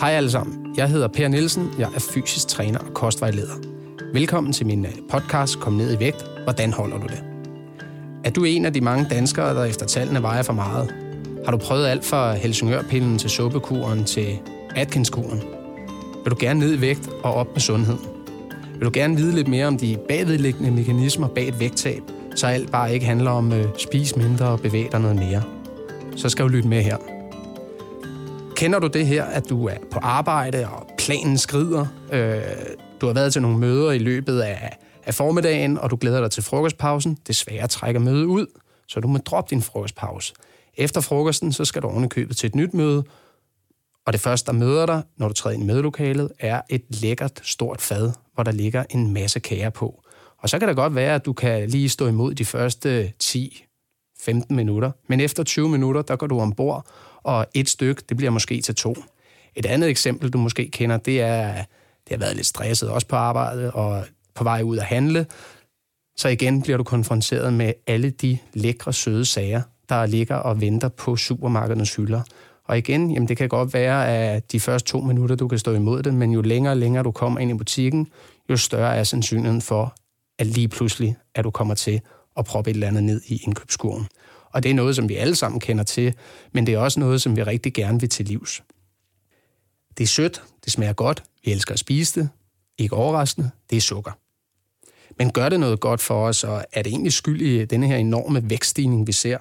Hej alle sammen. Jeg hedder Per Nielsen. Jeg er fysisk træner og kostvejleder. Velkommen til min øh, podcast Kom ned i vægt. Hvordan holder du det? Er du en af de mange danskere, der efter tallene vejer for meget? Har du prøvet alt fra Helsingørpillen til suppekuren til Atkinskuren? Vil du gerne ned i vægt og op med sundhed? Vil du gerne vide lidt mere om de bagvedliggende mekanismer bag et vægttab, så alt bare ikke handler om øh, spis mindre og bevæge dig noget mere? Så skal du lytte med her. Kender du det her, at du er på arbejde, og planen skrider? Øh, du har været til nogle møder i løbet af, af formiddagen, og du glæder dig til frokostpausen. Desværre trækker mødet ud, så du må droppe din frokostpause. Efter frokosten, så skal du oven købet til et nyt møde, og det første, der møder dig, når du træder ind i mødelokalet, er et lækkert stort fad, hvor der ligger en masse kager på. Og så kan det godt være, at du kan lige stå imod de første 10, 15 minutter, men efter 20 minutter, der går du ombord, og et stykke, det bliver måske til to. Et andet eksempel, du måske kender, det er, det har været lidt stresset også på arbejdet og på vej ud at handle. Så igen bliver du konfronteret med alle de lækre, søde sager, der ligger og venter på supermarkedernes hylder. Og igen, jamen det kan godt være, at de første to minutter, du kan stå imod det, men jo længere og længere du kommer ind i butikken, jo større er sandsynligheden for, at lige pludselig, at du kommer til at proppe et eller andet ned i indkøbskurven. Og det er noget, som vi alle sammen kender til, men det er også noget, som vi rigtig gerne vil til livs. Det er sødt, det smager godt, vi elsker at spise det. Ikke overraskende, det er sukker. Men gør det noget godt for os, og er det egentlig skyld i denne her enorme vækststigning, vi ser?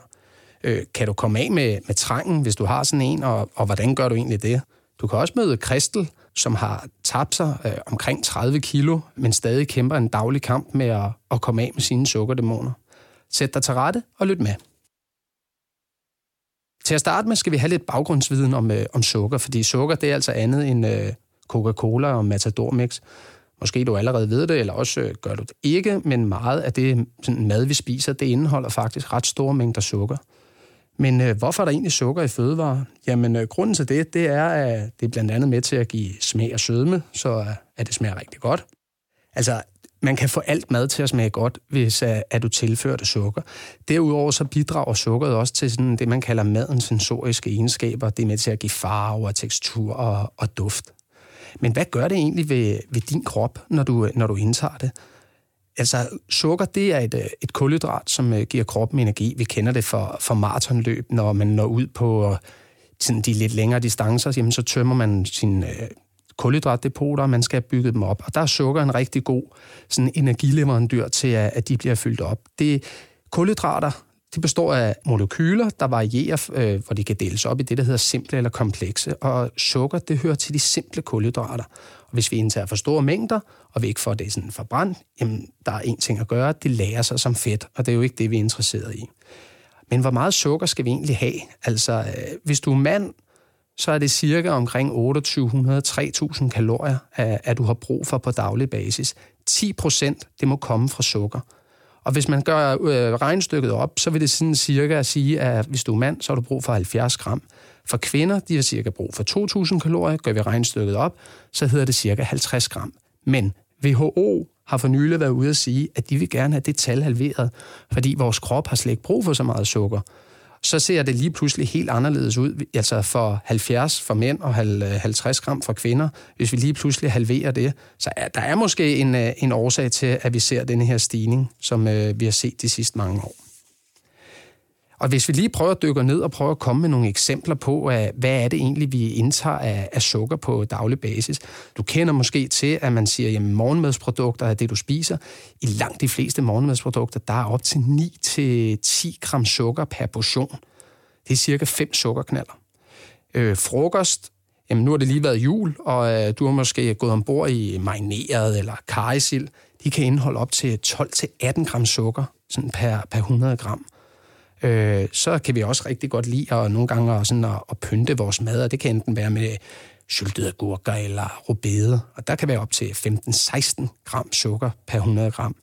Øh, kan du komme af med, med trangen, hvis du har sådan en, og, og hvordan gør du egentlig det? Du kan også møde Kristel, som har tabt sig øh, omkring 30 kilo, men stadig kæmper en daglig kamp med at, at komme af med sine sukkerdæmoner. Sæt dig til rette og lyt med. Til at starte med skal vi have lidt baggrundsviden om, øh, om sukker, fordi sukker det er altså andet end øh, Coca-Cola og Matador Mix. Måske du allerede ved det, eller også øh, gør du det ikke, men meget af det sådan mad, vi spiser, det indeholder faktisk ret store mængder sukker. Men øh, hvorfor er der egentlig sukker i fødevarer? Jamen, øh, grunden til det, det er, at det er blandt andet med til at give smag og sødme, så øh, at det smager rigtig godt. Altså, man kan få alt mad til at smage godt, hvis uh, at du tilfører det sukker. Derudover så bidrager sukkeret også til sådan det, man kalder madens sensoriske egenskaber. Det er med til at give farve og tekstur og, og duft. Men hvad gør det egentlig ved, ved din krop, når du, når du indtager det? Altså, sukker, det er et, øh, et kulhydrat, som uh, giver kroppen energi. Vi kender det for, for maratonløb, når man når ud på øh, sådan de lidt længere distancer, jamen, så tømmer man sin uh, kulhydratdepoter, og man skal have bygget dem op. Og der er sukker en rigtig god sådan energileverandør til, at, at de bliver fyldt op. Det kulhydrater, det består af molekyler, der varierer, øh, hvor de kan deles op i det, der hedder simple eller komplekse. Og sukker, det hører til de simple kulhydrater. Og hvis vi indtager for store mængder, og vi ikke får det sådan forbrændt, jamen, der er en ting at gøre, det lærer sig som fedt, og det er jo ikke det, vi er interesseret i. Men hvor meget sukker skal vi egentlig have? Altså, øh, hvis du er mand, så er det cirka omkring 2800-3000 kalorier, øh, at du har brug for på daglig basis. 10 procent, det må komme fra sukker. Og hvis man gør øh, regnstykket op, så vil det sådan cirka sige, at hvis du er mand, så har du brug for 70 gram. For kvinder, de har cirka brug for 2.000 kalorier. Gør vi regnstykket op, så hedder det cirka 50 gram. Men WHO har for nylig været ude at sige, at de vil gerne have det tal halveret, fordi vores krop har slet ikke brug for så meget sukker så ser det lige pludselig helt anderledes ud. Altså for 70 for mænd og 50 øh, gram for kvinder. Hvis vi lige pludselig halverer det, så er der er måske en, øh, en årsag til, at vi ser den her stigning, som øh, vi har set de sidste mange år. Og hvis vi lige prøver at dykke ned og prøve at komme med nogle eksempler på, hvad er det egentlig, vi indtager af, af sukker på daglig basis. Du kender måske til, at man siger, at morgenmadsprodukter er det, du spiser. I langt de fleste morgenmadsprodukter, der er op til 9-10 gram sukker per portion. Det er cirka 5 sukkerknaller. Øh, frokost, jamen nu har det lige været jul, og øh, du har måske gået ombord i marineret eller karisil. De kan indeholde op til 12-18 gram sukker sådan per, per 100 gram øh, så kan vi også rigtig godt lide at nogle gange sådan at, at pynte vores mad, og det kan enten være med syltede agurker eller rubede, og der kan være op til 15-16 gram sukker per 100 gram.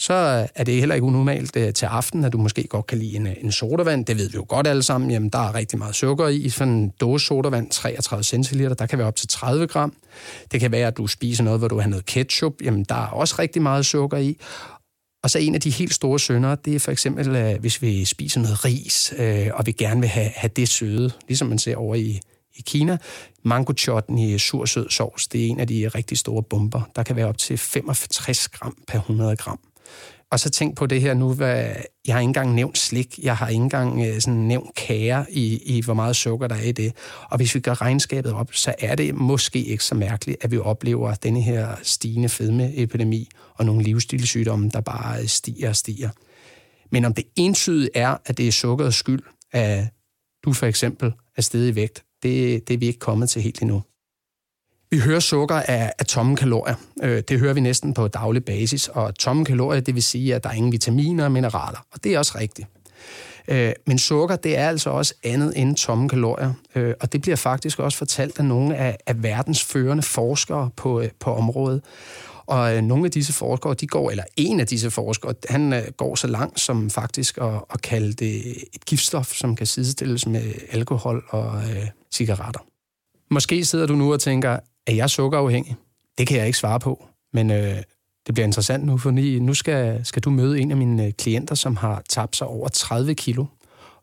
Så er det heller ikke unormalt øh, til aften, at du måske godt kan lide en, øh, en sodavand. Det ved vi jo godt alle sammen. Jamen, der er rigtig meget sukker i. Sådan en dåse sodavand, 33 centiliter, der kan være op til 30 gram. Det kan være, at du spiser noget, hvor du har noget ketchup. Jamen, der er også rigtig meget sukker i. Og så en af de helt store sønder, det er for eksempel, øh, hvis vi spiser noget ris, øh, og vi gerne vil have, have det søde, ligesom man ser over i, i Kina. Mango chutney, sursød sovs, det er en af de rigtig store bomber. Der kan være op til 65 gram per 100 gram. Og så tænk på det her nu, hvad, jeg har ikke engang nævnt slik, jeg har ikke engang øh, sådan nævnt kager i, i, hvor meget sukker der er i det. Og hvis vi gør regnskabet op, så er det måske ikke så mærkeligt, at vi oplever denne her stigende fedmeepidemi og nogle livsstilssygdomme, der bare stiger og stiger. Men om det entydigt er, at det er sukkerets skyld, at du for eksempel er steget i vægt, det, det er vi ikke kommet til helt endnu. Vi hører sukker af, af tomme kalorier. Øh, det hører vi næsten på daglig basis. Og tomme kalorier, det vil sige, at der er ingen vitaminer og mineraler. Og det er også rigtigt. Øh, men sukker, det er altså også andet end tomme kalorier. Øh, og det bliver faktisk også fortalt af nogle af, af verdens førende forskere på, øh, på området. Og øh, nogle af disse forskere, de går, eller en af disse forskere, han øh, går så langt som faktisk at, at kalde det et giftstof, som kan sidestilles med alkohol og øh, cigaretter. Måske sidder du nu og tænker, er jeg sukkerafhængig? Det kan jeg ikke svare på, men øh, det bliver interessant nu, for nu skal, skal du møde en af mine øh, klienter, som har tabt sig over 30 kilo,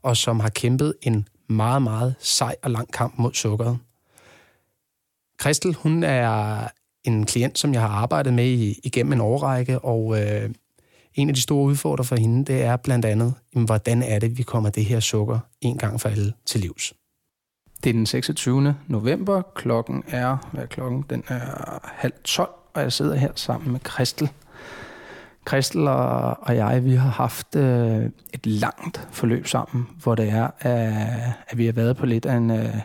og som har kæmpet en meget, meget sej og lang kamp mod sukkeret. Kristel, hun er en klient, som jeg har arbejdet med igennem en årrække, og øh, en af de store udfordringer for hende, det er blandt andet, jamen, hvordan er det, vi kommer det her sukker en gang for alle til livs. Det er den 26. november. Klokken er, hvad er klokken? Den er halv 12, og jeg sidder her sammen med Kristel. Kristel og, og jeg, vi har haft øh, et langt forløb sammen, hvor det er, at, at vi har været på lidt af en, øh,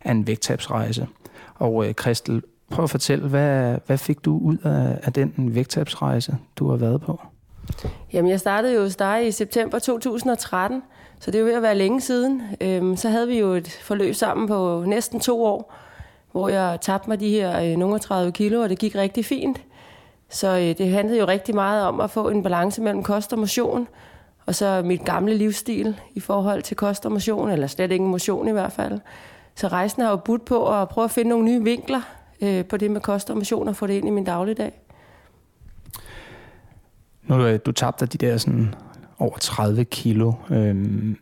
af en vægttabsrejse. Og øh, Kristel, prøv at fortælle, hvad, hvad fik du ud af, af den vægttabsrejse, du har været på? Jamen, jeg startede jo hos dig i september 2013, så det er jo ved at være længe siden. Øhm, så havde vi jo et forløb sammen på næsten to år, hvor jeg tabte mig de her øh, nogle 30 kilo, og det gik rigtig fint. Så øh, det handlede jo rigtig meget om at få en balance mellem kost og motion, og så mit gamle livsstil i forhold til kost og motion, eller slet ingen motion i hvert fald. Så rejsen har jo budt på at prøve at finde nogle nye vinkler øh, på det med kost og motion og få det ind i min dagligdag. Nu du, du tabte de der sådan over 30 kilo. Øhm,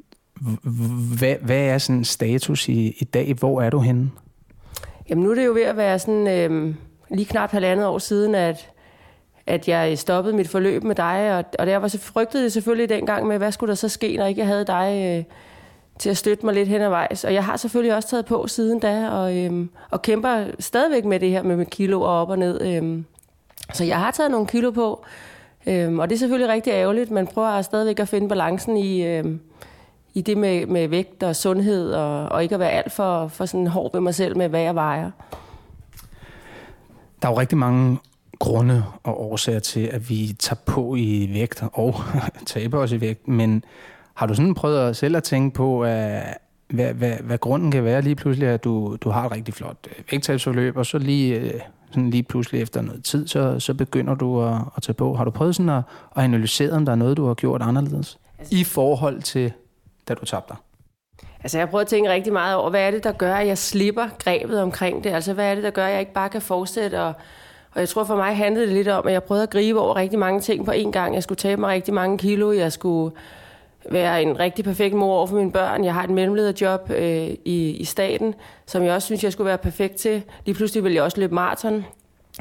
hvad, hvad er sådan status i, i dag? Hvor er du henne? Jamen nu er det jo ved at være sådan øhm, lige knap halvandet år siden, at, at jeg stoppede mit forløb med dig, og, og der var så frygtede det selvfølgelig dengang med, hvad skulle der så ske, når ikke jeg havde dig øh, til at støtte mig lidt hen ad vejs. Og jeg har selvfølgelig også taget på siden da, og, øhm, og kæmper stadigvæk med det her med mit kilo og op og ned. Øhm. Så jeg har taget nogle kilo på, Øhm, og det er selvfølgelig rigtig ærgerligt. Man prøver stadigvæk at finde balancen i, øhm, i det med, med vægt og sundhed, og, og ikke at være alt for, for sådan hård ved mig selv med, hvad jeg vejer. Der er jo rigtig mange grunde og årsager til, at vi tager på i vægt og taber os i vægt, men har du sådan prøvet at selv at tænke på, at, hvad, hvad, hvad grunden kan være lige pludselig, at du, du har et rigtig flot øh, vægttabsforløb, og så lige øh, sådan lige pludselig efter noget tid, så, så begynder du at, at tage på. Har du prøvet sådan at, at analysere, om der er noget, du har gjort anderledes altså, i forhold til, da du tabte dig? Altså jeg har prøvet at tænke rigtig meget over, hvad er det, der gør, at jeg slipper grebet omkring det? Altså hvad er det, der gør, at jeg ikke bare kan fortsætte? Og, og jeg tror for mig handlede det lidt om, at jeg prøvede at gribe over rigtig mange ting på én gang. Jeg skulle tabe mig rigtig mange kilo. Jeg skulle være en rigtig perfekt mor over for mine børn. Jeg har et mellemlederjob øh, i, i staten, som jeg også synes, jeg skulle være perfekt til. Lige pludselig ville jeg også løbe maraton.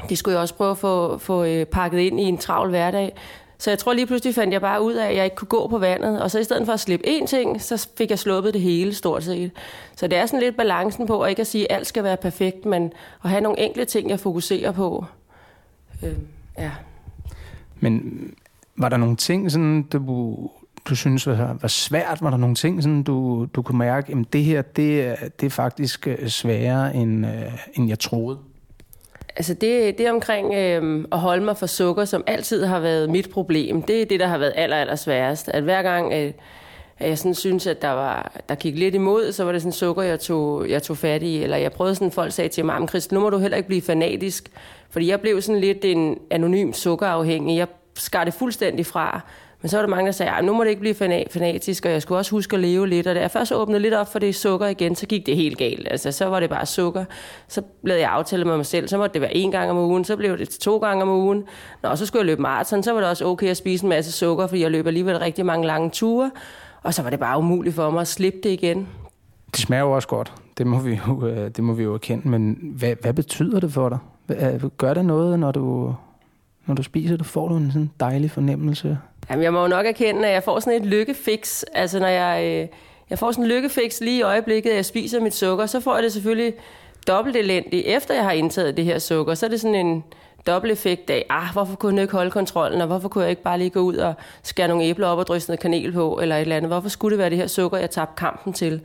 Det skulle jeg også prøve at få, få øh, pakket ind i en travl hverdag. Så jeg tror lige pludselig fandt jeg bare ud af, at jeg ikke kunne gå på vandet. Og så i stedet for at slippe én ting, så fik jeg sluppet det hele stort set. Så det er sådan lidt balancen på, at ikke at sige, at alt skal være perfekt, men at have nogle enkle ting, jeg fokuserer på. Øh, ja. Men var der nogle ting, sådan, du du synes var, var svært? Var der nogle ting, sådan, du, du kunne mærke, at det her det, det er faktisk øh, sværere, end, øh, end jeg troede? Altså det, det omkring øh, at holde mig for sukker, som altid har været mit problem, det er det, der har været aller, aller sværest. At hver gang, øh, jeg sådan synes, at der, var, der gik lidt imod, så var det sådan sukker, jeg tog, jeg tog fat i. Eller jeg prøvede sådan, folk sagde til mig, Christ, nu må du heller ikke blive fanatisk. Fordi jeg blev sådan lidt en anonym sukkerafhængig. Jeg skar det fuldstændig fra. Men så var der mange, der sagde, at nu må det ikke blive fanatisk, og jeg skulle også huske at leve lidt. Og da jeg først åbnede lidt op for det sukker igen, så gik det helt galt. Altså, så var det bare sukker. Så blev jeg aftalt med mig selv, så måtte det være en gang om ugen, så blev det to gange om ugen. Nå, så skulle jeg løbe maraton, så var det også okay at spise en masse sukker, fordi jeg løb alligevel rigtig mange lange ture. Og så var det bare umuligt for mig at slippe det igen. Det smager jo også godt. Det må vi jo, øh, det må vi jo erkende. Men hvad, hvad betyder det for dig? Øh, gør det noget, når du, når du spiser det? Får du en sådan dejlig fornemmelse? Jamen, jeg må jo nok erkende, at jeg får sådan et lykkefix. Altså, når jeg, øh, jeg får sådan en lykkefix lige i øjeblikket, at jeg spiser mit sukker, så får jeg det selvfølgelig dobbelt elendigt, efter jeg har indtaget det her sukker. Så er det sådan en dobbelt effekt af, ah, hvorfor kunne jeg ikke holde kontrollen, og hvorfor kunne jeg ikke bare lige gå ud og skære nogle æbler op og drysse noget kanel på, eller et eller andet. Hvorfor skulle det være det her sukker, jeg tabte kampen til?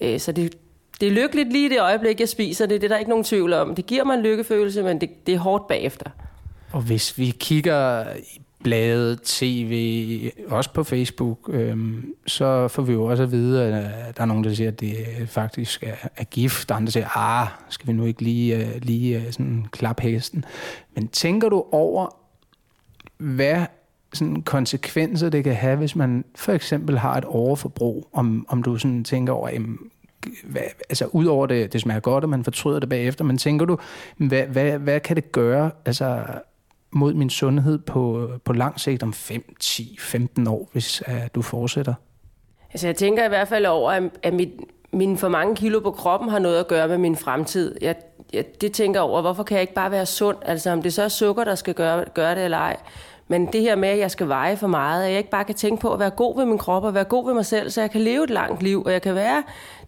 Øh, så det, det er lykkeligt lige det øjeblik, jeg spiser det. Det er der ikke nogen tvivl om. Det giver mig en lykkefølelse, men det, det er hårdt bagefter. Og hvis vi kigger blade, tv, også på Facebook, øhm, så får vi jo også at vide, at der er nogen, der siger, at det faktisk er, er gift, og andre siger, ah, skal vi nu ikke lige, øh, lige øh, sådan klap hesten. Men tænker du over, hvad sådan konsekvenser det kan have, hvis man for eksempel har et overforbrug, om, om du sådan tænker over, jamen, hvad, altså udover det, det smager godt, og man fortryder det bagefter, men tænker du, hvad, hvad, hvad kan det gøre, altså mod min sundhed på, på lang sigt om 5, 10, 15 år, hvis uh, du fortsætter? Altså jeg tænker i hvert fald over, at, at mit, mine for mange kilo på kroppen har noget at gøre med min fremtid. Jeg, jeg det tænker over, hvorfor kan jeg ikke bare være sund? Altså om det så er sukker, der skal gøre, gøre det eller ej. Men det her med, at jeg skal veje for meget, at jeg ikke bare kan tænke på at være god ved min krop og være god ved mig selv, så jeg kan leve et langt liv, og jeg kan være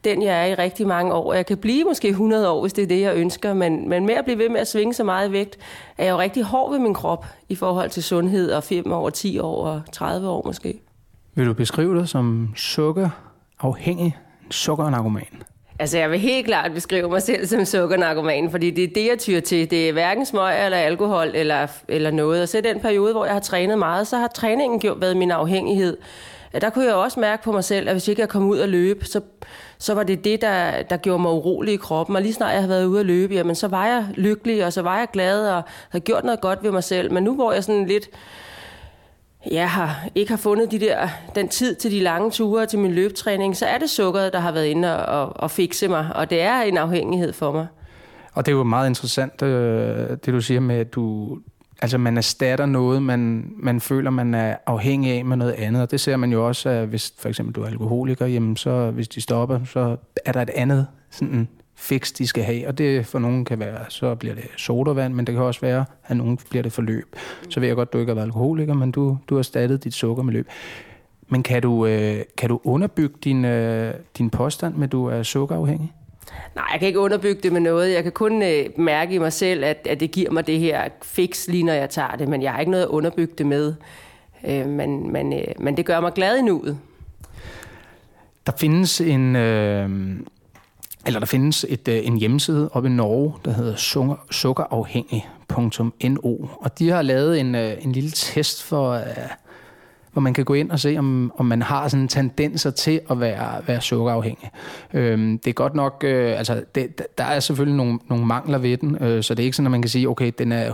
den, jeg er i rigtig mange år. Jeg kan blive måske 100 år, hvis det er det, jeg ønsker, men, men med at blive ved med at svinge så meget i vægt, er jeg jo rigtig hård ved min krop i forhold til sundhed og 5 år, 10 år og 30 år måske. Vil du beskrive dig som sukkerafhængig, sukkernarkoman? Altså, jeg vil helt klart beskrive mig selv som sukkernarkoman, fordi det er det, jeg tyr til. Det er hverken smøg eller alkohol eller, eller noget. Og så den periode, hvor jeg har trænet meget, så har træningen gjort, været min afhængighed. Der kunne jeg også mærke på mig selv, at hvis ikke jeg kom ud og løbe, så, så var det det, der, der gjorde mig urolig i kroppen. Og lige snart jeg havde været ude at løbe, jamen, så var jeg lykkelig, og så var jeg glad, og havde gjort noget godt ved mig selv. Men nu hvor jeg sådan lidt jeg har ikke har fundet de der, den tid til de lange ture til min løbetræning, så er det sukkeret, der har været inde og, og fikse mig, og det er en afhængighed for mig. Og det er jo meget interessant, øh, det du siger med, at du, altså man erstatter noget, man, man føler, man er afhængig af med noget andet. Og det ser man jo også, at hvis for eksempel du er alkoholiker, jamen så hvis de stopper, så er der et andet sådan fix, de skal have. Og det for nogen kan være, så bliver det sodavand, men det kan også være, at nogen bliver det forløb. Så ved jeg godt, du ikke har været alkoholiker, men du, du har erstattet dit sukker med løb. Men kan du, øh, kan du underbygge din, øh, din påstand med, at du er sukkerafhængig? Nej, jeg kan ikke underbygge det med noget. Jeg kan kun øh, mærke i mig selv, at, at det giver mig det her fix, lige når jeg tager det, men jeg har ikke noget at underbygge det med. Øh, men, men, øh, men det gør mig glad i nuet. Der findes en, øh, eller der findes et, øh, en hjemmeside oppe i Norge, der hedder sukkerafhængig.no, og de har lavet en, øh, en lille test for, øh, hvor man kan gå ind og se, om, om man har sådan tendenser til at være, være sukkerafhængig. Øhm, det er godt nok, øh, altså det, der er selvfølgelig nogle, nogle mangler ved den, øh, så det er ikke sådan, at man kan sige, okay, den er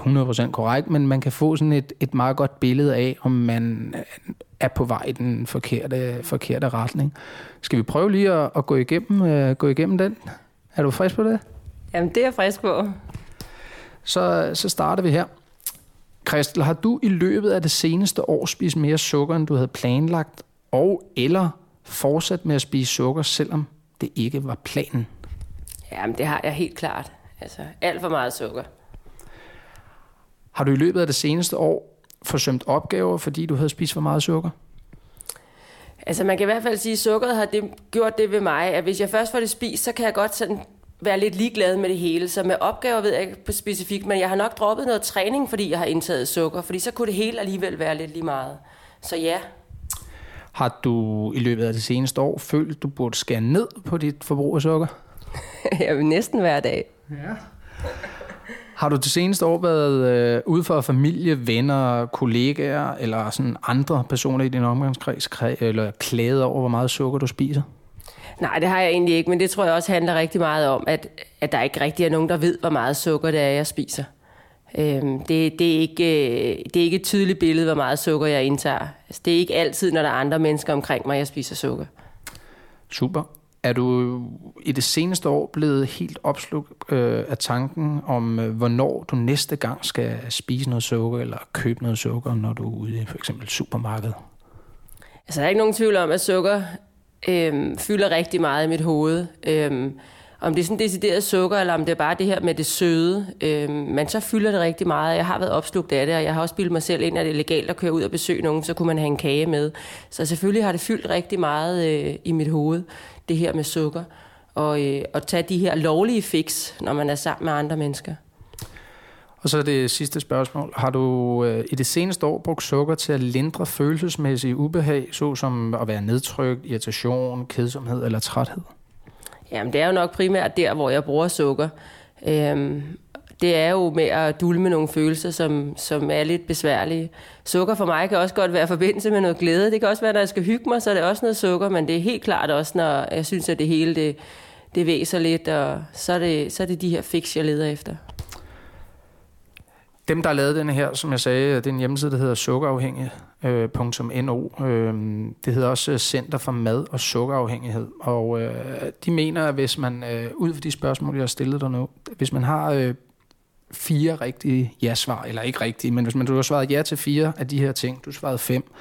100% korrekt, men man kan få sådan et, et meget godt billede af, om man er på vej i den forkerte, forkerte retning. Skal vi prøve lige at, at gå, igennem, uh, gå igennem den? Er du frisk på det? Jamen, det er jeg frisk på. Så, så starter vi her. Christel, har du i løbet af det seneste år spist mere sukker, end du havde planlagt, og eller fortsat med at spise sukker, selvom det ikke var planen? Jamen, det har jeg helt klart. Altså, alt for meget sukker. Har du i løbet af det seneste år forsømt opgaver, fordi du havde spist for meget sukker? Altså man kan i hvert fald sige, at sukkeret har det, gjort det ved mig, at hvis jeg først får det spist, så kan jeg godt sådan være lidt ligeglad med det hele. Så med opgaver ved jeg ikke på specifikt, men jeg har nok droppet noget træning, fordi jeg har indtaget sukker, fordi så kunne det hele alligevel være lidt lige meget. Så ja. Har du i løbet af det seneste år følt, du burde skære ned på dit forbrug af sukker? jeg vil næsten hver dag. Ja. Har du det seneste år været øh, ude for familie, venner, kollegaer eller sådan andre personer i din omgangskreds eller klæde over, hvor meget sukker du spiser? Nej, det har jeg egentlig ikke, men det tror jeg også handler rigtig meget om, at, at der ikke rigtig er nogen, der ved, hvor meget sukker det er, jeg spiser. Øhm, det, det, er ikke, det er ikke et tydeligt billede, hvor meget sukker jeg indtager. Altså, det er ikke altid, når der er andre mennesker omkring mig, jeg spiser sukker. Super. Er du i det seneste år blevet helt opslugt øh, af tanken om, øh, hvornår du næste gang skal spise noget sukker eller købe noget sukker, når du er ude i for eksempel supermarkedet? Altså, der er ikke nogen tvivl om, at sukker øh, fylder rigtig meget i mit hoved. Øh, om det er sådan decideret sukker, eller om det er bare det her med det søde. Øh, men så fylder det rigtig meget. Jeg har været opslugt af det, og jeg har også bildet mig selv ind, at det er legalt at køre ud og besøge nogen, så kunne man have en kage med. Så selvfølgelig har det fyldt rigtig meget øh, i mit hoved, det her med sukker. Og, øh, og tage de her lovlige fix, når man er sammen med andre mennesker. Og så det sidste spørgsmål. Har du øh, i det seneste år brugt sukker til at lindre følelsesmæssige ubehag, såsom at være nedtrykt, irritation, kedsomhed eller træthed? Jamen, det er jo nok primært der, hvor jeg bruger sukker. Øhm, det er jo med at dulme nogle følelser, som, som er lidt besværlige. Sukker for mig kan også godt være forbindelse med noget glæde. Det kan også være, når jeg skal hygge mig, så er det også noget sukker, men det er helt klart også, når jeg synes, at det hele det, det væser lidt, og så er, det, så er det de her fix, jeg leder efter. Dem, der har lavet den her, som jeg sagde, det er en hjemmeside, der hedder sukkerafhængig.no. Øh, øh, det hedder også øh, Center for Mad og Sukkerafhængighed. Og de mener, at hvis man, ud fra de spørgsmål, jeg har stillet dig nu, hvis man har fire rigtige ja-svar, eller ikke rigtige, men hvis man du har svaret ja til fire af de her ting, du har svaret fem,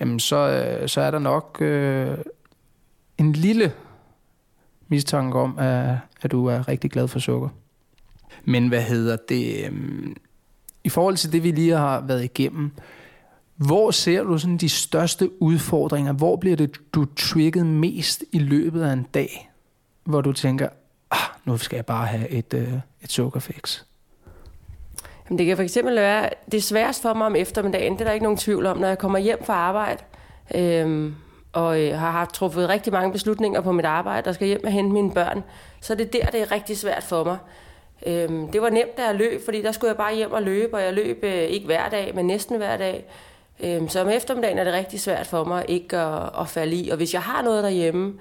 jamen så, så er der nok øh, en lille mistanke om, at, at du er rigtig glad for sukker. Men hvad hedder det? Øh, i forhold til det, vi lige har været igennem, hvor ser du sådan de største udfordringer? Hvor bliver det, du trigget mest i løbet af en dag, hvor du tænker, ah, nu skal jeg bare have et, øh, et sukkerfix? Jamen, det kan for eksempel være, det er sværest for mig om eftermiddagen, det er der ikke nogen tvivl om, når jeg kommer hjem fra arbejde, øhm, og øh, har haft truffet rigtig mange beslutninger på mit arbejde, der skal hjem og hente mine børn, så er det der, det er rigtig svært for mig. Øhm, det var nemt, da jeg løb, fordi der skulle jeg bare hjem og løbe, og jeg løb øh, ikke hver dag, men næsten hver dag. Øhm, så om eftermiddagen er det rigtig svært for mig ikke at, at falde i. Og hvis jeg har noget derhjemme,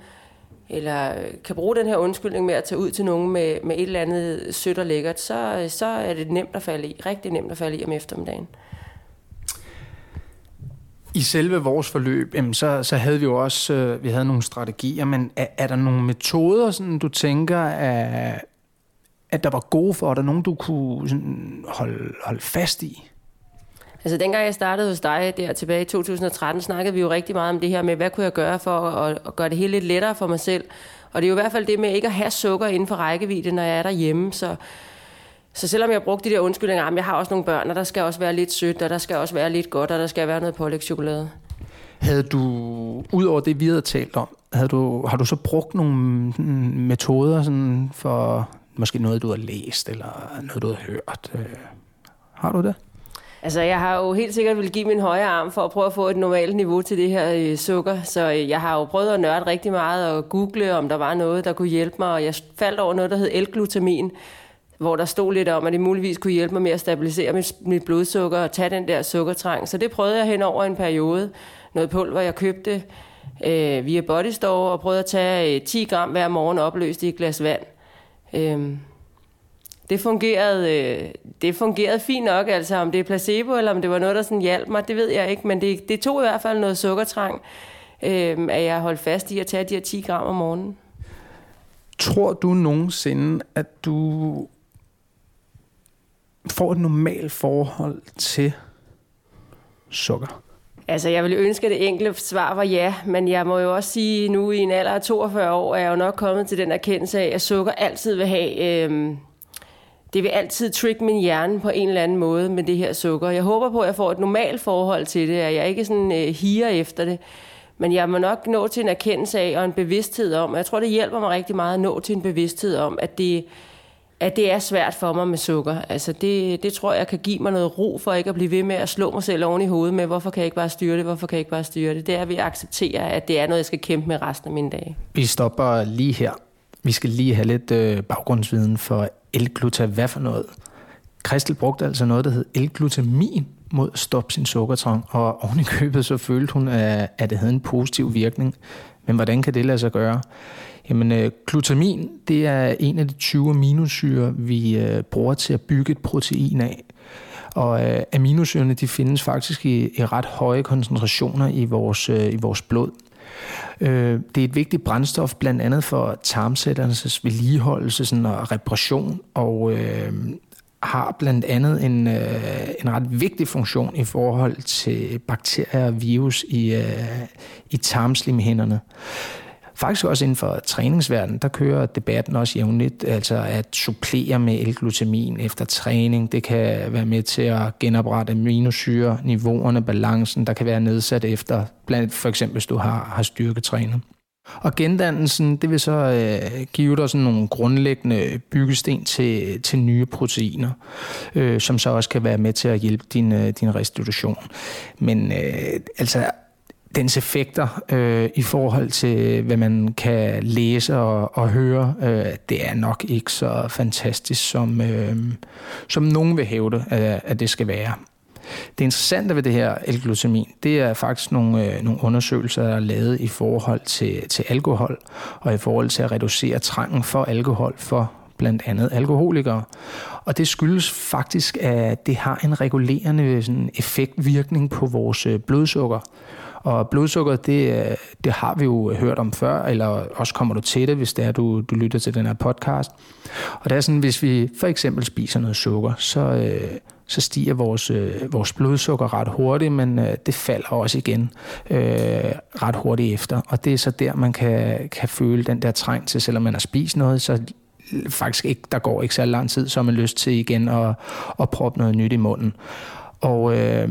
eller øh, kan bruge den her undskyldning med at tage ud til nogen med, med et eller andet sødt og lækkert, så, øh, så er det nemt at falde i. Rigtig nemt at falde i om eftermiddagen. I selve vores forløb, jamen, så, så havde vi jo også øh, vi havde nogle strategier, men er, er der nogle metoder, sådan, du tænker, at, at der var gode for dig, nogen du kunne sådan, holde, holde fast i? Altså dengang jeg startede hos dig der tilbage i 2013, snakkede vi jo rigtig meget om det her med, hvad kunne jeg gøre for at, at gøre det hele lidt lettere for mig selv. Og det er jo i hvert fald det med ikke at have sukker inden for rækkevidde, når jeg er derhjemme. Så, så selvom jeg brugte de der undskyldninger, jeg har også nogle børn, og der skal også være lidt sødt, og der skal også være lidt godt, og der skal være noget pålægtschokolade. Havde du, ud over det, vi havde talt om, havde du, har du så brugt nogle metoder sådan for måske noget, du har læst, eller noget, du har hørt? Øh, har du det? Altså, jeg har jo helt sikkert vil give min højre arm for at prøve at få et normalt niveau til det her øh, sukker. Så øh, jeg har jo prøvet at nørde rigtig meget og google, om der var noget, der kunne hjælpe mig. Og jeg faldt over noget, der hed L-glutamin, hvor der stod lidt om, at det muligvis kunne hjælpe mig med at stabilisere mit, mit blodsukker og tage den der sukkertrang. Så det prøvede jeg hen over en periode. Noget pulver, jeg købte øh, via Bodystore og prøvede at tage øh, 10 gram hver morgen opløst i et glas vand. Øhm, det fungerede, øh, det fungerede fint nok, altså om det er placebo, eller om det var noget, der sådan hjalp mig, det ved jeg ikke, men det, det tog i hvert fald noget sukkertrang, øh, at jeg holdt fast i at tage de her 10 gram om morgenen. Tror du nogensinde, at du får et normalt forhold til sukker? Altså, jeg ville ønske, at det enkle svar var ja, men jeg må jo også sige, nu i en alder af 42 år, er jeg jo nok kommet til den erkendelse af, at sukker altid vil have... Øh, det vil altid trick min hjerne på en eller anden måde med det her sukker. Jeg håber på, at jeg får et normalt forhold til det, at jeg ikke sådan øh, higer efter det. Men jeg må nok nå til en erkendelse af og en bevidsthed om, og jeg tror, det hjælper mig rigtig meget at nå til en bevidsthed om, at det, at det er svært for mig med sukker. Altså det, det tror jeg kan give mig noget ro for ikke at blive ved med at slå mig selv oven i hovedet med, hvorfor kan jeg ikke bare styre det, hvorfor kan jeg ikke bare styre det. Det er ved at acceptere, at det er noget, jeg skal kæmpe med resten af mine dage. Vi stopper lige her. Vi skal lige have lidt øh, baggrundsviden for L-gluta. Hvad for noget? Kristel brugte altså noget, der hed L-glutamin mod at stoppe sin sukkertrang, og oven i købet så følte hun, at det havde en positiv virkning. Men hvordan kan det lade sig gøre? Jamen, øh, glutamin, det er en af de 20 aminosyre, vi øh, bruger til at bygge et protein af. Og øh, aminosyrene, de findes faktisk i, i ret høje koncentrationer i vores, øh, i vores blod. Øh, det er et vigtigt brændstof, blandt andet for tarmsætternes vedligeholdelse sådan, og reparation, og øh, har blandt andet en, øh, en ret vigtig funktion i forhold til bakterier og virus i, øh, i tarmslimhinderne. Faktisk også inden for træningsverdenen, der kører debatten også jævnligt, altså at supplere med L-glutamin efter træning, det kan være med til at genoprette aminosyre, niveauerne, balancen, der kan være nedsat efter, blandt for eksempel hvis du har, har styrketrænet. Og gendannelsen, det vil så øh, give dig sådan nogle grundlæggende byggesten til, til nye proteiner, øh, som så også kan være med til at hjælpe din, øh, din restitution. Men øh, altså dens effekter øh, i forhold til, hvad man kan læse og, og høre, øh, det er nok ikke så fantastisk, som, øh, som nogen vil hævde, at, at det skal være. Det interessante ved det her L-glutamin, det er faktisk nogle, øh, nogle undersøgelser, der er lavet i forhold til, til alkohol, og i forhold til at reducere trangen for alkohol for blandt andet alkoholikere. Og det skyldes faktisk, at det har en regulerende sådan, effektvirkning på vores øh, blodsukker. Og blodsukker, det, det har vi jo hørt om før, eller også kommer du til det, hvis det er, du, du lytter til den her podcast. Og det er sådan, hvis vi for eksempel spiser noget sukker, så, øh, så stiger vores, øh, vores blodsukker ret hurtigt, men øh, det falder også igen øh, ret hurtigt efter. Og det er så der, man kan, kan føle den der træng til, selvom man har spist noget, så faktisk ikke, der går ikke så lang tid, så har man lyst til igen at, at proppe noget nyt i munden. Og øh,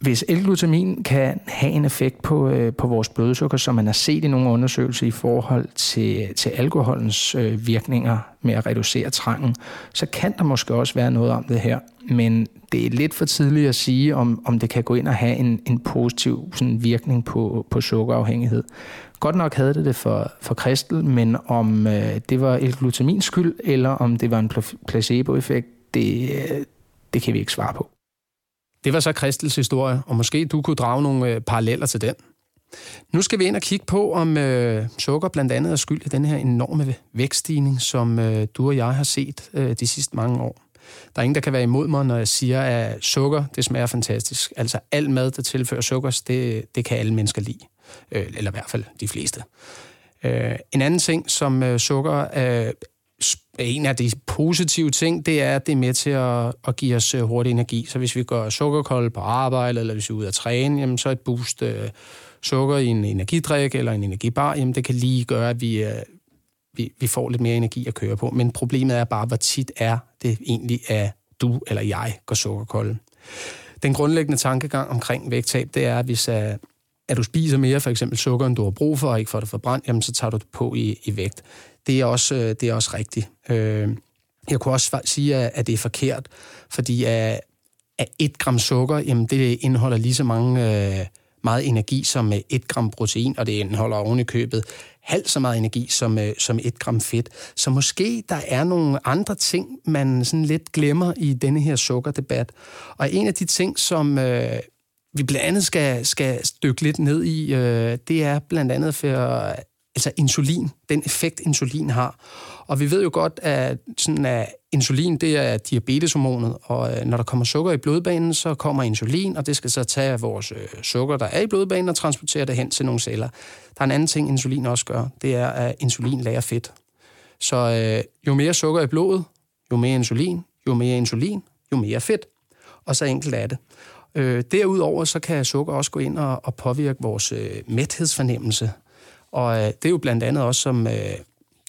hvis L-glutamin kan have en effekt på, øh, på vores blodsukker, som man har set i nogle undersøgelser i forhold til, til alkoholens øh, virkninger med at reducere trangen, så kan der måske også være noget om det her. Men det er lidt for tidligt at sige, om, om det kan gå ind og have en, en positiv sådan, virkning på, på sukkerafhængighed. Godt nok havde det det for, for Kristel, men om øh, det var L-glutamins skyld, eller om det var en placeboeffekt, det, øh, det kan vi ikke svare på. Det var så Kristels historie, og måske du kunne drage nogle øh, paralleller til den. Nu skal vi ind og kigge på, om øh, sukker blandt andet er skyld i den her enorme vækststigning, som øh, du og jeg har set øh, de sidste mange år. Der er ingen, der kan være imod mig, når jeg siger, at sukker, det smager fantastisk. Altså al mad, der tilfører sukker, det, det kan alle mennesker lide. Øh, eller i hvert fald de fleste. Øh, en anden ting, som øh, sukker øh, en af de positive ting, det er, at det er med til at, at give os øh, hurtig energi. Så hvis vi går sukkerkold på arbejde, eller hvis vi er ude at træne, jamen, så et boost øh, sukker i en energidrik eller en energibar, jamen, det kan lige gøre, at vi, øh, vi, vi får lidt mere energi at køre på. Men problemet er bare, hvor tit er det egentlig, at du eller jeg går sukkerkold. Den grundlæggende tankegang omkring vægttab, det er, at hvis at, at du spiser mere, for eksempel sukker, end du har brug for, og ikke får det forbrændt, jamen så tager du det på i, i vægt det er også, øh, det er også rigtigt. Øh, jeg kunne også sige, at det er forkert, fordi øh, at et gram sukker, jamen det indeholder lige så mange, meget energi som et gram protein, og det indeholder oven i købet halvt så meget energi som, som et gram fedt. Så måske der er nogle andre ting, man sådan lidt glemmer i denne her sukkerdebat. Og en af de ting, som vi blandt andet skal, skal dykke lidt ned i, øh, det er blandt andet for altså insulin, den effekt insulin har. Og vi ved jo godt, at, sådan at insulin det er diabeteshormonet, og øh, når der kommer sukker i blodbanen, så kommer insulin, og det skal så tage vores øh, sukker, der er i blodbanen, og transportere det hen til nogle celler. Der er en anden ting, insulin også gør, det er, at insulin lærer fedt. Så øh, jo mere sukker i blodet, jo mere insulin, jo mere insulin, jo mere fedt. Og så enkelt er det. Øh, derudover så kan sukker også gå ind og, og påvirke vores øh, mæthedsfornemmelse. Og øh, det er jo blandt andet også, som øh,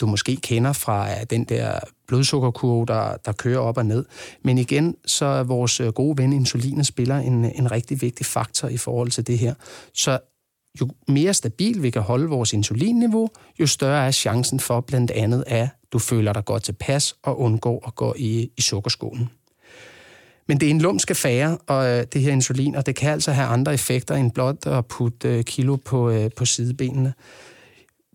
du måske kender fra øh, den der blodsukkerkurve, der, der kører op og ned. Men igen, så er vores øh, gode ven insulinet spiller en, øh, en rigtig vigtig faktor i forhold til det her. Så jo mere stabil vi kan holde vores insulinniveau, jo større er chancen for blandt andet, at du føler dig godt tilpas og undgår at gå i, i sukkerskålen. Men det er en lumsk affære, og øh, det her insulin, og det kan altså have andre effekter end blot at putte øh, kilo på, øh, på sidebenene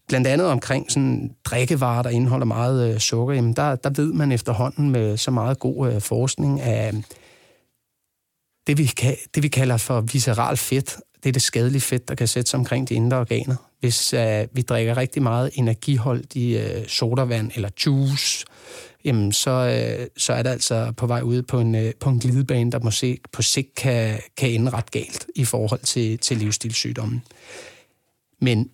blandt andet omkring sådan drikkevarer, der indeholder meget øh, sukker, jamen der, der ved man efterhånden med så meget god øh, forskning at det vi, det, vi kalder for visceral fedt. Det er det skadelige fedt, der kan sætte sig omkring de indre organer. Hvis øh, vi drikker rigtig meget energiholdig øh, sodavand eller juice, jamen så, øh, så er det altså på vej ud på en, øh, på en glidebane, der måske på sigt kan, kan ende ret galt i forhold til, til livsstilssygdommen. Men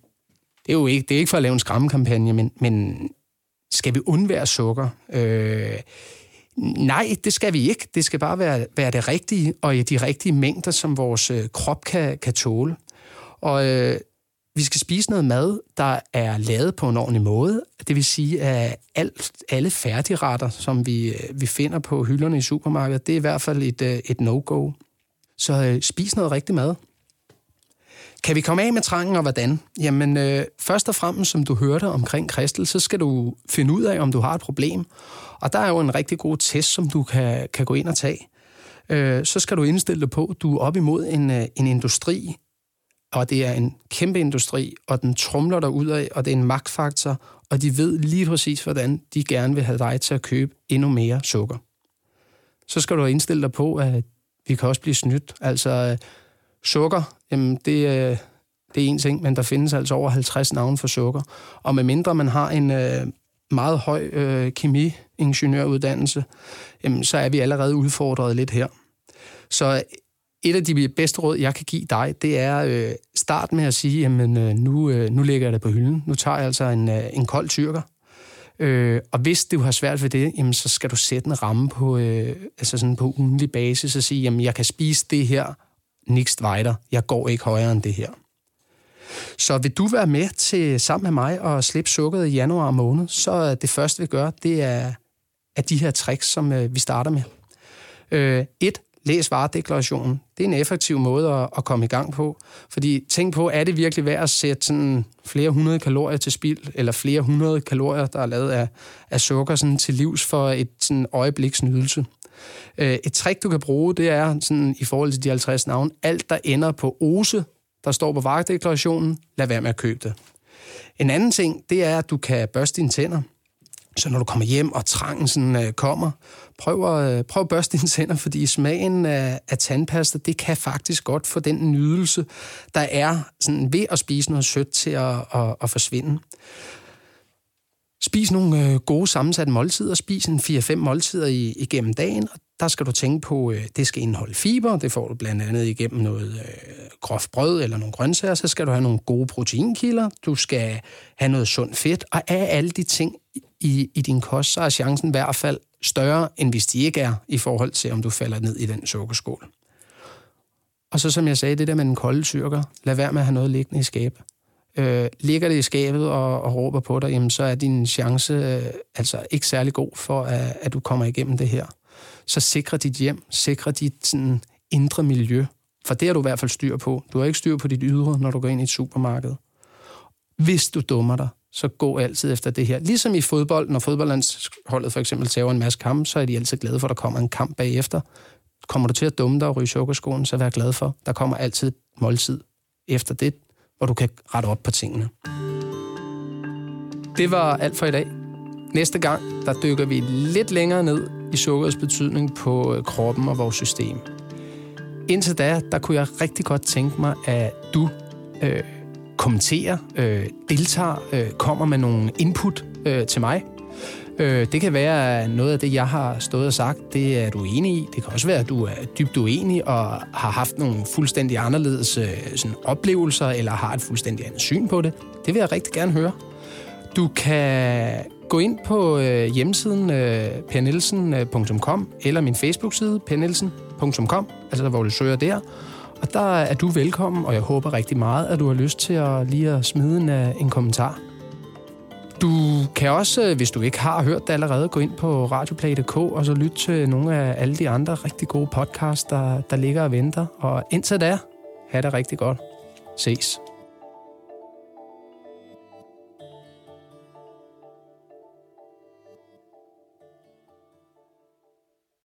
det er jo ikke, det er ikke for at lave en skræmmekampagne, men, men skal vi undvære sukker? Øh, nej, det skal vi ikke. Det skal bare være, være det rigtige, og i de rigtige mængder, som vores øh, krop kan, kan tåle. Og øh, vi skal spise noget mad, der er lavet på en ordentlig måde. Det vil sige, at alt, alle færdigretter, som vi, øh, vi finder på hylderne i supermarkedet, det er i hvert fald et, øh, et no-go. Så øh, spis noget rigtig mad. Kan vi komme af med trangen, og hvordan? Jamen, øh, først og fremmest, som du hørte omkring kristel, så skal du finde ud af, om du har et problem. Og der er jo en rigtig god test, som du kan, kan gå ind og tage. Øh, så skal du indstille dig på, at du er op imod en, øh, en industri, og det er en kæmpe industri, og den trumler der ud af, og det er en magtfaktor, og de ved lige præcis, hvordan de gerne vil have dig til at købe endnu mere sukker. Så skal du indstille dig på, at vi kan også blive snydt. Altså, øh, sukker, jamen det, øh, det er en ting, men der findes altså over 50 navne for sukker. Og med mindre man har en meget høj øh, kemi-ingeniøruddannelse, jamen, så er vi allerede udfordret lidt her. Så et af de bedste råd, jeg kan give dig, det er øh, start med at sige, jamen øh, nu, øh, nu lægger jeg det på hylden. Nu tager jeg altså en, øh, en kold tyrker. Øh, og hvis du har svært ved det, jamen, så skal du sætte en ramme på, øh, altså sådan på ugenlig basis og sige, jamen jeg kan spise det her, nikst weiter. Jeg går ikke højere end det her. Så vil du være med til sammen med mig og slippe sukkeret i januar måned, så det første vi gør, det er, er de her tricks, som øh, vi starter med. Øh, et, læs varedeklarationen. Det er en effektiv måde at, at komme i gang på. Fordi tænk på, er det virkelig værd at sætte sådan flere hundrede kalorier til spild, eller flere hundrede kalorier, der er lavet af, af sukker sådan til livs for et sådan øjebliks nydelse. Øh, et trick, du kan bruge, det er sådan, i forhold til de 50 navne, alt, der ender på ose, der står på varedeklarationen, lad være med at købe det. En anden ting, det er, at du kan børste dine tænder. Så når du kommer hjem, og trangen sådan, øh, kommer, prøv at, øh, prøv at børste dine tænder, fordi smagen af, af tandpasta, det kan faktisk godt få den nydelse, der er sådan, ved at spise noget sødt til at, at, at forsvinde. Spis nogle øh, gode sammensatte måltider. Spis en 4-5 måltider i, igennem dagen. Og der skal du tænke på, øh, det skal indeholde fiber. Det får du blandt andet igennem noget øh, groft brød eller nogle grøntsager. Så skal du have nogle gode proteinkilder. Du skal have noget sundt fedt. Og af alle de ting i, i din kost, så er chancen i hvert fald større, end hvis de ikke er, i forhold til, om du falder ned i den sukkerskål. Og så som jeg sagde, det der med den kolde tyrker. Lad være med at have noget liggende i skabet øh, ligger det i skabet og, og råber på dig, jamen, så er din chance øh, altså ikke særlig god for, at, at du kommer igennem det her. Så sikre dit hjem, sikre dit sådan, indre miljø, for det har du i hvert fald styr på. Du har ikke styr på dit ydre, når du går ind i et supermarked. Hvis du dummer dig, så gå altid efter det her. Ligesom i fodbold, når fodboldlandsholdet for eksempel tager en masse kampe, så er de altid glade for, at der kommer en kamp bagefter. Kommer du til at dumme dig og ryge sukkerskoen, så vær glad for. Der kommer altid et måltid efter det, hvor du kan rette op på tingene. Det var alt for i dag. Næste gang, der dykker vi lidt længere ned i sukkerets betydning på øh, kroppen og vores system. Indtil da, der kunne jeg rigtig godt tænke mig, at du øh, kommenterer, øh, deltager, øh, kommer med nogle input øh, til mig. Øh, det kan være noget af det, jeg har stået og sagt, det er du enig i. Det kan også være, at du er dybt uenig og har haft nogle fuldstændig anderledes øh, sådan, oplevelser, eller har et fuldstændig andet syn på det. Det vil jeg rigtig gerne høre. Du kan gå ind på øh, hjemmesiden øh, pernelsen.com eller min Facebook-side pernelsen.com, altså hvor du søger der. Og der er du velkommen, og jeg håber rigtig meget, at du har lyst til at lige at smide en, øh, en kommentar. Du kan også, øh, hvis du ikke har hørt det allerede, gå ind på radioplay.dk og så lytte til nogle af alle de andre rigtig gode podcasts, der, der ligger og venter. Og indtil da, have det rigtig godt. Ses.